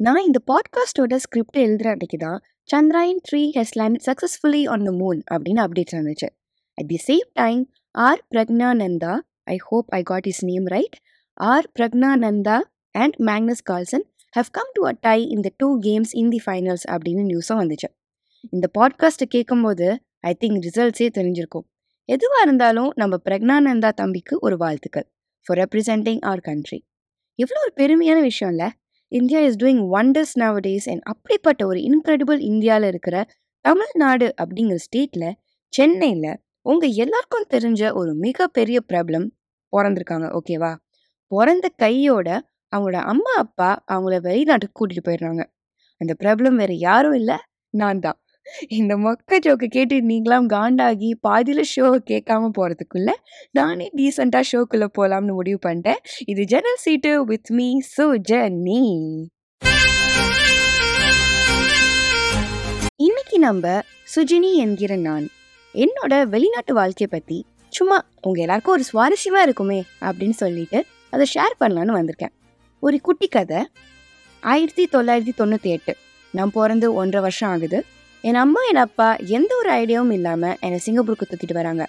நான் இந்த பாட்காஸ்டோட ஸ்கிரிப்ட் எழுதுற அன்றைக்கு தான் Chandrayaan three has land successfully on the moon அப்படின்னு அப்டேட் வந்துச்சு at the same time R Praggnanandhaa I hope I got his name right R Praggnanandhaa and Magnus Carlsen have come to a tie இந்த two games in the finals அப்படின்னு நியூஸும் வந்துச்சு. இந்த பாட்காஸ்ட்டை கேட்கும்போது I think ரிசல்ட்ஸே தெரிஞ்சிருக்கும். எதுவாக இருந்தாலும் நம்ம பிரக்னானந்தா தம்பிக்கு ஒரு வாழ்த்துக்கள் ஃபார் ரெப்ரசென்டிங் ஆர் கண்ட்ரி எவ்வளோ ஒரு பெருமையான விஷயம் இல்லை? India is doing wonders nowadays and அப்படிப்பட்ட ஒரு இன்க்ரெடிபிள் இந்தியாவில் இருக்கிற தமிழ்நாடு அப்படிங்கிற ஸ்டேட்டில் சென்னையில் உங்கள் எல்லாருக்கும் தெரிஞ்ச ஒரு மிகப்பெரிய பிரபலம் பிறந்திருக்காங்க ஓகேவா பிறந்த கையோட அவங்களோட அம்மா அப்பா அவங்கள வெளிநாட்டுக்கு கூட்டிகிட்டு போயிடுறாங்க. அந்த பிரபலம் வேற யாரும் இல்லை நான் தான் இந்த மொக்க ஜோக்கு கேட்டு நீங்களாம் காண்டாகி பாதியில் ஷோவை கேட்காம போகிறதுக்குள்ள நானே டீசெண்டாக ஷோக்குள்ளே போகலாம்னு முடிவு பண்ணிட்டேன் இது general seat with me Sujani. இன்னைக்கு நம்ம சுஜினி என்கிற நான் என்னோட வெளிநாட்டு வாழ்க்கையை பற்றி சும்மா உங்கள் எல்லாருக்கும் ஒரு சுவாரஸ்யமாக இருக்குமே அப்படின்னு சொல்லிட்டு அதை ஷேர் பண்ணலான்னு வந்திருக்கேன். ஒரு குட்டி கதை. ஆயிரத்தி தொள்ளாயிரத்தி தொண்ணூற்றி எட்டு. நான் பிறந்து ஒன்றரை வருஷம் ஆகுது. என் அம்மா என் அப்பா எந்த ஒரு ஐடியாவும் இல்லாமல் என்னை சிங்கப்பூருக்கு தூக்கிட்டு வராங்க.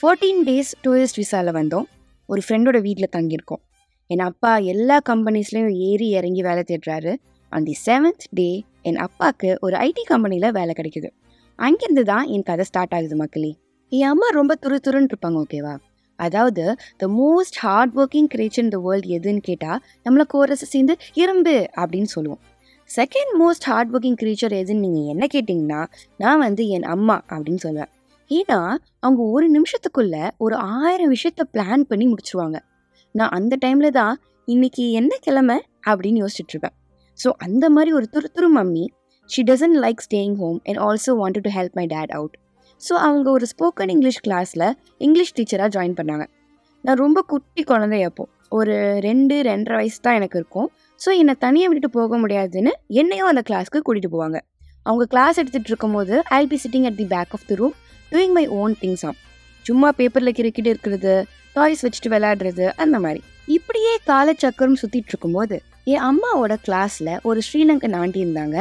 ஃபோர்டீன் டேஸ் டூரிஸ்ட் விசாவில் வந்தோம். ஒரு ஃப்ரெண்டோட வீட்டில் தங்கியிருக்கோம். என் அப்பா எல்லா கம்பெனிஸ்லேயும் ஏறி இறங்கி வேலை தேடுறாரு. ஆன் தி செவன்த் டே என் அப்பாவுக்கு ஒரு ஐடி கம்பெனியில் வேலை கிடைக்குது. அங்கேருந்து தான் என் கதை ஸ்டார்ட் ஆகுது மக்களே. என் அம்மா ரொம்ப துரு துருன்னு இருப்பாங்க ஓகேவா அதாவது the most hard working creature இந்த த வேர்ல்ட் எதுன்னு கேட்டால் நம்மளை கோரஸை சேர்ந்து இரும்பு அப்படின்னு சொல்லுவோம். Second most hard working creature எதுன்னு நீங்கள் என்ன கேட்டிங்கன்னா நான் வந்து என் அம்மா அப்படின்னு சொல்லுவேன். ஏன்னா அவங்க ஒரு நிமிஷத்துக்குள்ள ஒரு ஆயிரம் விஷயத்த பிளான் பண்ணி முடிச்சிருவாங்க. நான் அந்த டைமில் தான் இன்னைக்கு என்ன கிழமை அப்படின்னு யோசிச்சுட்ருப்பேன் ஸோ அந்த மாதிரி ஒரு துரு துரு mummy she doesn't like staying home and also want to help my dad out so அவங்க ஒரு ஸ்போக்கன் இங்கிலீஷ் கிளாஸில் இங்கிலீஷ் டீச்சராக ஜாயின் பண்ணாங்க. நான் ரொம்ப குட்டி குழந்தை அப்போ ஒரு ரெண்டு ரெண்டரை வயசு தான் எனக்கு இருக்கும். ஸோ என்னை தனியாக விட்டுட்டு போக முடியாதுன்னு என்னையும் அந்த கிளாஸ்க்கு கூட்டிகிட்டு போவாங்க. அவங்க கிளாஸ் எடுத்துகிட்டு இருக்கும்போது I'll be sitting at the back of the room doing my own things ஆம். சும்மா பேப்பரில் கிரிக்கெட் இருக்கிறது டாய்ஸ் வச்சுட்டு விளையாடுறது அந்த மாதிரி. இப்படியே காலச்சக்கரம் சுற்றிட்டு இருக்கும்போது என் அம்மாவோட கிளாஸில் ஒரு ஸ்ரீலங்கன் ஆண்டி இருந்தாங்க.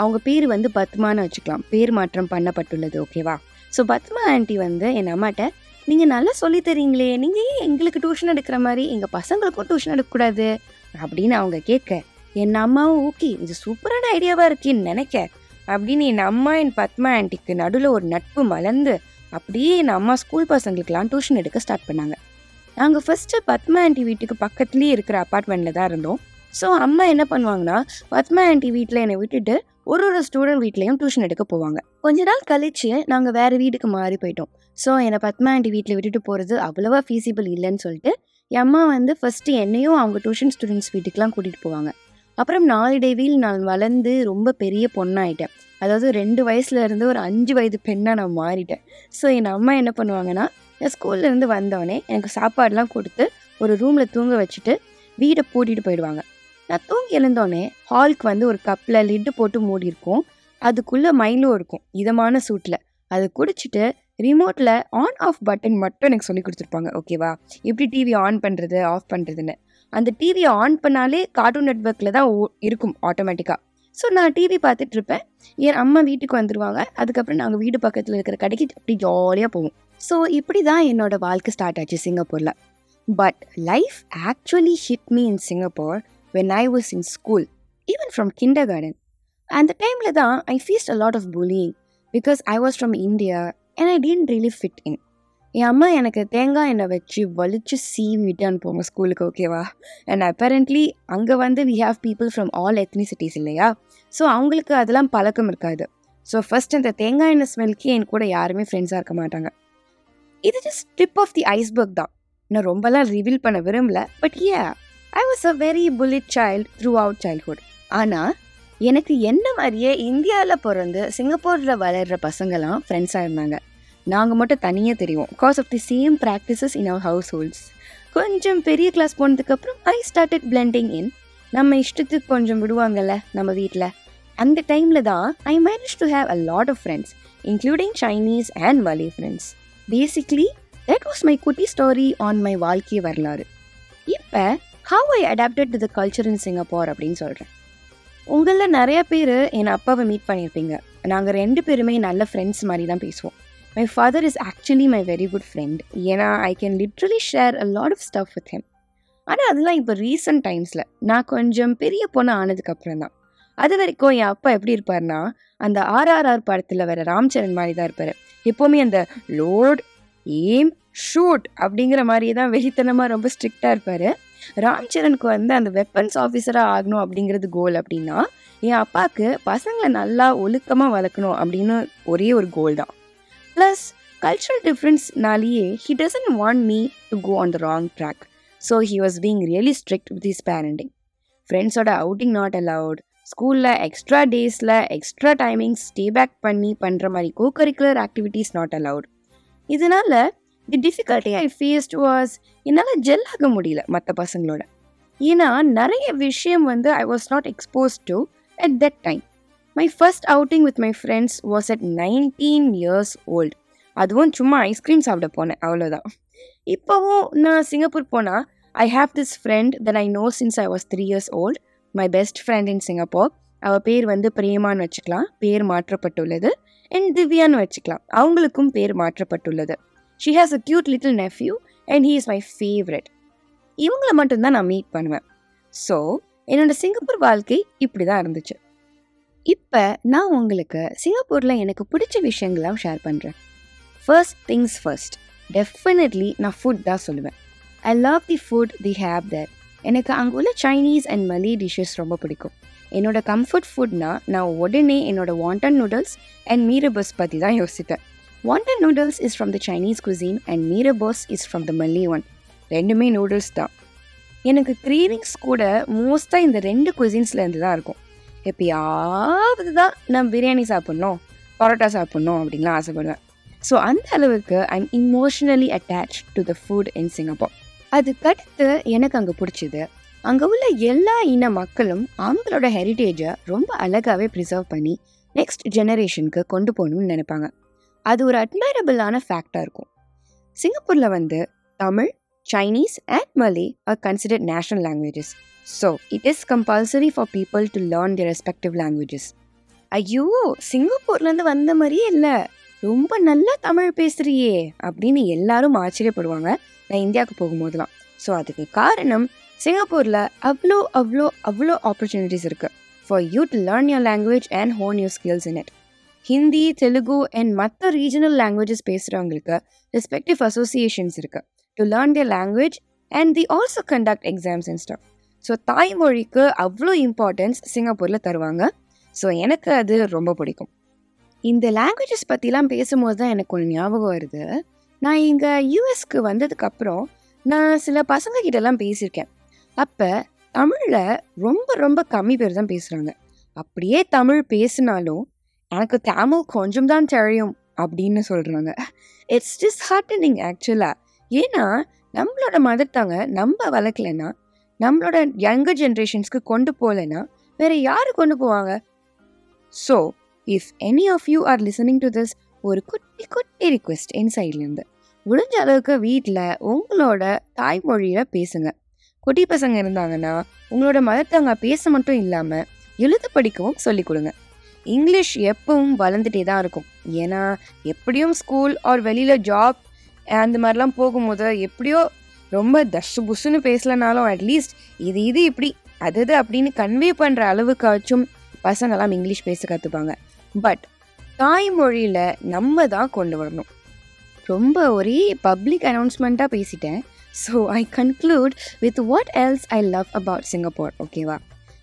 அவங்க பேர் வந்து பத்மான்னு வச்சுக்கலாம். பேர் மாற்றம் பண்ணப்பட்டுள்ளது ஓகேவா ஸோ பத்மா ஆண்டி வந்து என் அம்மாட்ட நீங்கள் நல்லா சொல்லி தரீங்களே நீங்கள் ஏன் எங்களுக்கு டியூஷன் எடுக்கிற மாதிரி? எங்கள் பசங்களுக்கும் டியூஷன் எடுக்கக்கூடாது அப்படின்னு அவங்க கேட்க என் அம்மாவும் ஓகே இது சூப்பரான ஐடியாவாக இருக்கேன்னு நினைக்க. அப்படின்னு என் அம்மா என் பத்மா ஆண்டிக்கு நடுவில் ஒரு நட்பு மலர்ந்து அப்படியே என் அம்மா ஸ்கூல் பசங்களுக்கெல்லாம் டியூஷன் எடுக்க ஸ்டார்ட் பண்ணாங்க. நாங்கள் ஃபஸ்ட்டு பத்மா ஆண்டி வீட்டுக்கு பக்கத்துலேயே இருக்கிற அப்பார்ட்மெண்ட்டில் தான் இருந்தோம். ஸோ அம்மா என்ன பண்ணுவாங்கன்னா பத்மா ஆண்டி வீட்டில் என்னை விட்டுட்டு ஒரு ஒரு ஸ்டூடெண்ட் வீட்லேயும் டியூஷன் எடுக்க போவாங்க. கொஞ்ச நாள் கழிச்சு நாங்கள் வேறு வீட்டுக்கு மாறி போயிட்டோம். ஸோ என்னை பத்மா ஆண்டி வீட்டில் விட்டுட்டு போகிறது அவ்வளோவா ஃபீஸிபிள் இல்லைன்னு சொல்லிட்டு என் அம்மா வந்து ஃபஸ்ட்டு என்னையும் அவங்க டியூஷன் ஸ்டூடெண்ட்ஸ் வீட்டுக்கெலாம் கூட்டிகிட்டு போவாங்க. அப்புறம் நாளடைவில் நான் வளர்ந்து ரொம்ப பெரிய பொண்ணாயிட்டேன். அதாவது ரெண்டு வயசுலேருந்து ஒரு அஞ்சு வயது பெண்ணாக நான் மாறிட்டேன். ஸோ என் அம்மா என்ன பண்ணுவாங்கன்னா நான் ஸ்கூல்லேருந்து வந்தோடனே எனக்கு சாப்பாடெலாம் கொடுத்து ஒரு ரூமில் தூங்க வச்சுட்டு வீடை பூட்டிட்டு போயிடுவாங்க. நான் தூங்கி எழுந்தோடனே ஹாலுக்கு வந்து ஒரு கப்பில் லிட்டு போட்டு மூடி இருக்கும் அதுக்குள்ளே மைலும் இருக்கும் இதமான சூட்டில் அதை குடிச்சிட்டு ரிமோட்டில் ஆன் ஆஃப் பட்டன் மட்டும் எனக்கு சொல்லி கொடுத்துருப்பாங்க ஓகேவா எப்படி டிவி ஆன் பண்ணுறது ஆஃப் பண்ணுறதுன்னு அந்த டிவியை ஆன் பண்ணாலே கார்ட்டூன் நெட்ஒர்க்கில் தான் ஓ- இருக்கும் ஆட்டோமேட்டிக்காக ஸோ நான் டிவி பார்த்துட்டு இருப்பேன். என் அம்மா வீட்டுக்கு வந்துடுவாங்க அதுக்கப்புறம் நாங்கள் வீடு பக்கத்தில் இருக்கிற கடைக்கு அப்படி ஜாலியாக போவோம். ஸோ இப்படி தான் என்னோடய வாழ்க்கை ஸ்டார்ட் ஆச்சு சிங்கப்பூரில். But life actually hit me in Singapore when I was in school even from kindergarten அந்த டைமில் தான் I faced a lot of bullying because I was from India and I didn't really fit in என் அம்மா எனக்கு தேங்காய் எண்ணெய் வச்சு வலிச்சு சீவி அனுப்புவாங்க ஸ்கூலுக்கு ஓகேவா அண்ட் அப்பரண்ட்லி அங்கே வந்து we have people from all ethnicities இல்லையா? ஸோ அவங்களுக்கு அதெல்லாம் பழக்கம் இருக்காது. ஸோ ஃபஸ்ட் அந்த தேங்காய் எண்ணெய் ஸ்மெல்க்கு என் கூட யாருமே ஃப்ரெண்ட்ஸாக இருக்க மாட்டாங்க. இது just tip of the iceberg தான். நான் ரொம்பலாம் ரிவீல் பண்ண விரும்பல but uh I was a very bullied child throughout childhood ஆனால் எனக்கு என்ன மாதிரியே இந்தியாவில் பிறந்து சிங்கப்பூரில் வளர்கிற பசங்களாம் ஃப்ரெண்ட்ஸாக இருந்தாங்க. நாங்கள் மட்டும் தனியாக தெரியும் because of the same practices in our households கொஞ்சம் பெரிய கிளாஸ் போனதுக்கப்புறம் ஐ ஸ்டார்டட் பிளெண்டிங் இன் நம்ம இஷ்டத்துக்கு கொஞ்சம் விடுவாங்கல்ல நம்ம வீட்டில் அந்த டைமில் தான் I manage to have a lot of friends including Chinese and Malay friends basically that was my குட்டி ஸ்டோரி ஆன் மை வாழ்க்கை வரலாறு. இப்போ how I adapted to the culture in Singapore அப்படின்னு சொல்கிறேன் உங்களில் நிறைய பேர் என் அப்பாவை மீட் பண்ணியிருப்பீங்க. நாங்கள் ரெண்டு பேருமே நல்ல ஃப்ரெண்ட்ஸ் மாதிரி தான் பேசுவோம். My father is actually my very good friend ஏன்னா I can literally share a lot of stuff with him ஆனால் அதெல்லாம் இப்போ ரீசெண்ட் டைம்ஸில் நான் கொஞ்சம் பெரிய பொண்ணு ஆனதுக்கப்புறம் தான். அது வரைக்கும் என் அப்பா எப்படி இருப்பார்னா அந்த ஆர்ஆர்ஆர் படத்தில் வர ராம்சரண் மாதிரி தான் இருப்பார். எப்போவுமே அந்த லோட் ஏம் ஷூட் அப்படிங்கிற மாதிரியே தான் வெறித்தனமாக ரொம்ப ஸ்ட்ரிக்டாக இருப்பார். ராம்சரனுக்கு வந்து அந்த வெப்பன்ஸ் ஆஃபீஸராக ஆகணும் அப்படிங்கிறது கோல் அப்படின்னா என் அப்பாவுக்கு பசங்களை நல்லா ஒழுக்கமாக வளர்க்கணும் அப்படின்னு ஒரே ஒரு கோல் தான். Plus cultural டிஃப்ரென்ஸ்னாலேயே he doesn't want me to go on the wrong track so he was being really strict with his parenting ஃப்ரெண்ட்ஸோட அவுட்டிங் நாட் அலவுட் ஸ்கூலில் எக்ஸ்ட்ரா டேஸில் எக்ஸ்ட்ரா டைமிங்ஸ் ஸ்டே பேக் பண்ணி பண்ணுற மாதிரி co curricular activities not allowed இதனால் the difficulty I faced was என்னால் gel ஆக முடியல மற்ற பசங்களோட. ஏன்னா நிறைய விஷயம் வந்து I was not expose to at that time my first outing with my friends was at nineteen years old அதுவும் சும்மா ஐஸ்கிரீம் சாப்பிட போனேன் அவ்வளோதான் இப்போவும் நான் சிங்கப்பூர் போனால் I have this friend that I know since I was three years old my best friend in Singapore அவள் பேர் வந்து பிரேமான்னு வச்சுக்கலாம். பேர் மாற்றப்பட்டுள்ளது. அண்ட் திவ்யான்னு வச்சுக்கலாம். அவங்களுக்கும் பேர் மாற்றப்பட்டுள்ளது. She has a cute little nephew and he is my favourite இவங்கள மட்டும்தான் நான் மீட் பண்ணுவேன். ஸோ என்னோட சிங்கப்பூர் வாழ்க்கை இப்படி தான் இருந்துச்சு. இப்போ நான் உங்களுக்கு சிங்கப்பூரில் எனக்கு பிடிச்ச விஷயங்களாம் ஷேர் பண்ணுறேன் ஃபர்ஸ்ட் திங்ஸ் ஃபர்ஸ்ட் டெஃபினெட்லி நான் ஃபுட் தான் சொல்லுவேன். ஐ லவ் தி ஃபுட் தி ஹேப் தேர் எனக்கு அங்கே உள்ள சைனீஸ் அண்ட் மலி டிஷ்ஷஸ் ரொம்ப பிடிக்கும். என்னோட கம்ஃபர்ட் ஃபுட்னா நான் உடனே என்னோட வாண்டன் நூடுல்ஸ் அண்ட் மீரபஸ் பற்றி தான் யோசிப்பேன். Wonton noodles is from the Chinese cuisine and mee rebus is from the Malay one ரெண்டுமே நூடுல்ஸ் தான். எனக்கு க்ரீவிங்ஸ் கூட மோஸ்ட்டாக இந்த ரெண்டு குசின்ஸ்லேருந்து தான் இருக்கும். எப்பயாவது தான் நான் பிரியாணி சாப்பிட்ணும் பரோட்டா சாப்பிட்ணும் அப்படின்லாம் ஆசைப்படுவேன். ஸோ அந்த அளவுக்கு I'm emotionally attach to the food in Singapore அதுக்கடுத்து எனக்கு அங்கே பிடிச்சது அங்கே உள்ள எல்லா இன மக்களும் அவங்களோட ஹெரிட்டேஜை ரொம்ப அழகாகவே ப்ரிசர்வ் பண்ணி நெக்ஸ்ட் ஜெனரேஷனுக்கு கொண்டு போகணும்னு நினைப்பாங்க. அது ஒரு அட்மைரபிளான ஃபேக்டாக இருக்கும். சிங்கப்பூரில் வந்து Tamil Chinese and Malay are considered national languages. So, it is compulsory for people to learn their respective languages. ஐயோ சிங்கப்பூர்லேருந்து வந்த மாதிரியே இல்லை. ரொம்ப நல்லா தமிழ் பேசுறியே அப்படின்னு எல்லாரும் ஆச்சரியப்படுவாங்க. நான் இந்தியாவுக்கு போகும்போதெல்லாம். ஸோ அதுக்கு காரணம் சிங்கப்பூரில் அவ்வளோ அவ்வளோ அவ்வளோ ஆப்பர்ச்சுனிட்டிஸ் இருக்குது for you to learn your language and hone your skills in it Hindi Telugu and மற்ற ரீஜனல் லாங்குவேஜஸ் பேசுகிறவங்களுக்கு ரெஸ்பெக்டிவ் அசோசியேஷன்ஸ் இருக்குது to learn their language and they also conduct exams and stuff so தாய்மொழிக்கு அவ்வளோ importance சிங்கப்பூரில் தருவாங்க. So எனக்கு அது ரொம்ப பிடிக்கும். இந்த லாங்குவேஜஸ் பற்றிலாம் பேசும்போது தான் எனக்கு ஒன்று ஞாபகம் வருது. நான் இங்கே யூஎஸ்க்கு வந்ததுக்கப்புறம் நான் சில பசங்க கிட்டலாம் பேசியிருக்கேன். அப்போ தமிழில் ரொம்ப ரொம்ப கம்மி பேர் தான் பேசுகிறாங்க அப்படியே தமிழ் பேசினாலும் எனக்கு தமிழ் கொஞ்சம் தான் தெரியும் அப்படின்னு சொல்கிறாங்க இட்ஸ் டிஸ் ஹார்டனிங் ஆக்சுவலாக ஏன்னா நம்மளோட மதர் தாங்க நம்ம வளர்க்கலைன்னா நம்மளோட யங்கர் ஜென்ரேஷன்ஸ்க்கு கொண்டு போகலைன்னா வேற யார் கொண்டு போவாங்க? So if any of you are listening to this ஒரு குட்டி குட்டி ரிக்வெஸ்ட் என் சைட்லேருந்து முடிஞ்ச அளவுக்கு வீட்டில் உங்களோட தாய்மொழியில் பேசுங்க. குட்டி பசங்க இருந்தாங்கன்னா உங்களோட மதர் பேச மட்டும் இல்லாமல் எழுத படிக்கவும் சொல்லிக் கொடுங்க. இங்கிலீஷ் எப்பவும் வளர்ந்துட்டே தான் இருக்கும். ஏன்னா எப்படியும் ஸ்கூல் ஆர் வெளியில் ஜாப் அந்த மாதிரிலாம் போகும்போது எப்படியோ ரொம்ப தஷு புஷுன்னு பேசலனாலும் அட்லீஸ்ட் இது இது இப்படி அது இது அப்படின்னு கன்வே பண்ணுற அளவுக்காச்சும் பசங்களாம் இங்கிலீஷ் பேச கற்றுப்பாங்க பட் தாய்மொழியில் நம்ம தான் கொண்டு வரணும். ரொம்ப ஒரே பப்ளிக் அனௌன்ஸ்மெண்ட்டாக பேசிட்டேன். So I conclude with what else I love about Singapore ஓகேவா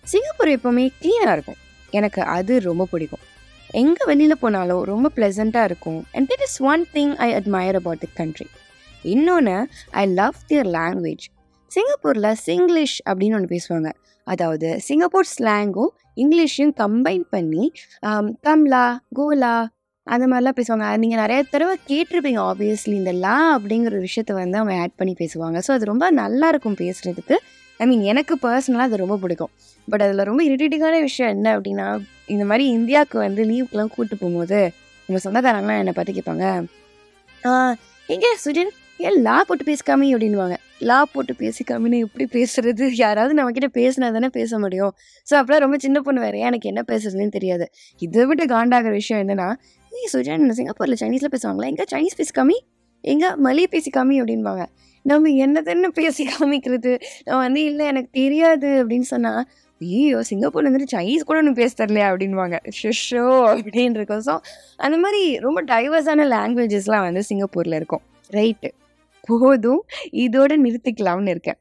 சிங்கப்பூர் எப்போவுமே க்ளீனாக இருக்கும். எனக்கு அது ரொம்ப பிடிக்கும். எங்கே வெளியில் போனாலும் ரொம்ப ப்ளசண்ட்டாக இருக்கும். And that is one thing I admire about the country இன்னொன்று ஐ லவ் தியர் லாங்குவேஜ் சிங்கப்பூரில் சிங்கிலீஷ் அப்படின்னு ஒன்று பேசுவாங்க. அதாவது சிங்கப்பூர் ஸ்லாங்கும் இங்கிலீஷையும் கம்பைன் பண்ணி um, கம்லா கோலா அந்த மாதிரிலாம் பேசுவாங்க. அது நீங்கள் நிறைய தடவை கேட்டிருப்பீங்க ஆப்வியஸ்லி இந்த லா அப்படிங்கிற ஒரு விஷயத்த வந்து அவங்க ஆட் பண்ணி பேசுவாங்க. ஸோ அது ரொம்ப நல்லா இருக்கும் பேசுகிறதுக்கு ஐ மீன் எனக்கு பர்சனலாக அது ரொம்ப பிடிக்கும். பட் அதில் ரொம்ப இரிட்டேட்டிங்கான விஷயம் என்ன அப்படின்னா இந்த மாதிரி இந்தியாவுக்கு வந்து லீவுக்கெலாம் கூப்பிட்டு போகும்போது நம்ம சொந்தக்காரங்களாம் என்னை பார்த்து கேட்பாங்க எங்கே சுஜின்? ஏன் லா போட்டு பேசிக்காமி அப்படின்வாங்க லா போட்டு பேசிக்காமனு எப்படி பேசுறது? யாராவது நம்மக்கிட்ட பேசினா தானே பேச முடியும். ஸோ அப்போலாம் ரொம்ப சின்ன பொண்ணு வேறையா எனக்கு என்ன பேசுறதுன்னு தெரியாது. இதை விட்டு காண்டாகிற விஷயம் என்னன்னா நீ சுஜான் சிங்கப்பூரில் சைனீஸில் பேசுவாங்களா? எங்கே சைனீஸ் பேசிக்காமி? எங்கே மலையை பேசிக்காமி? அப்படின்பாங்க நம்ம தானே பேசி காமிக்கிறது நான் வந்து இல்லை எனக்கு தெரியாது. அப்படின்னு சொன்னால் ஐயோ சிங்கப்பூர்ல இருந்துட்டு சைனீஸ் கூட ஒன்றும் பேச தரலையா அப்படின்வாங்க ஷோ அப்படின்னு இருக்கும் ஸோ அந்த மாதிரி ரொம்ப டைவர்ஸான லாங்குவேஜஸ்லாம் வந்து சிங்கப்பூரில் இருக்கும். ரைட்டு போதும் இதோட நிறுத்திக்கலாம்னு இருக்கேன்.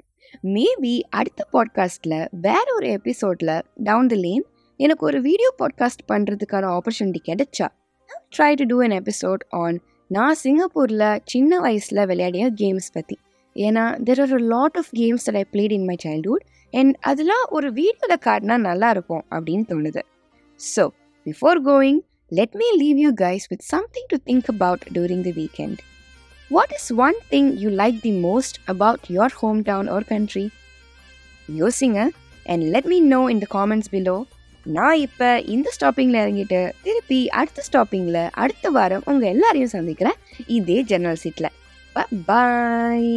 மேபி அடுத்த பாட்காஸ்ட்டில் வேற ஒரு எபிசோடில் டவுன் த லேன் எனக்கு ஒரு வீடியோ பாட்காஸ்ட் பண்ணுறதுக்கான ஆப்பர்ச்சுனிட்டி கிடைச்சா try to do an episode on நான் சிங்கப்பூரில் சின்ன வயசில் விளையாடிய கேம்ஸ் பற்றி ஏன்னா there are a lot of games that I played in my childhood என் அதெல்லாம் ஒரு வீடியோவில் காட்டினா நல்லாயிருக்கும் அப்படின்னு தோணுது so before going let me leave you guys with something to think about during the weekend what is one thing you like the most about your home town or country யோசிங்க and let me know in the comments below நான் இப்போ இந்த ஸ்டாப்பிங்கில் இறங்கிட்டு திருப்பி அடுத்த ஸ்டாப்பிங்கில் அடுத்த வாரம் உங்கள் எல்லாரையும் சந்திக்கிறேன் இதே ஜெனரல் சீட்டில் பாய்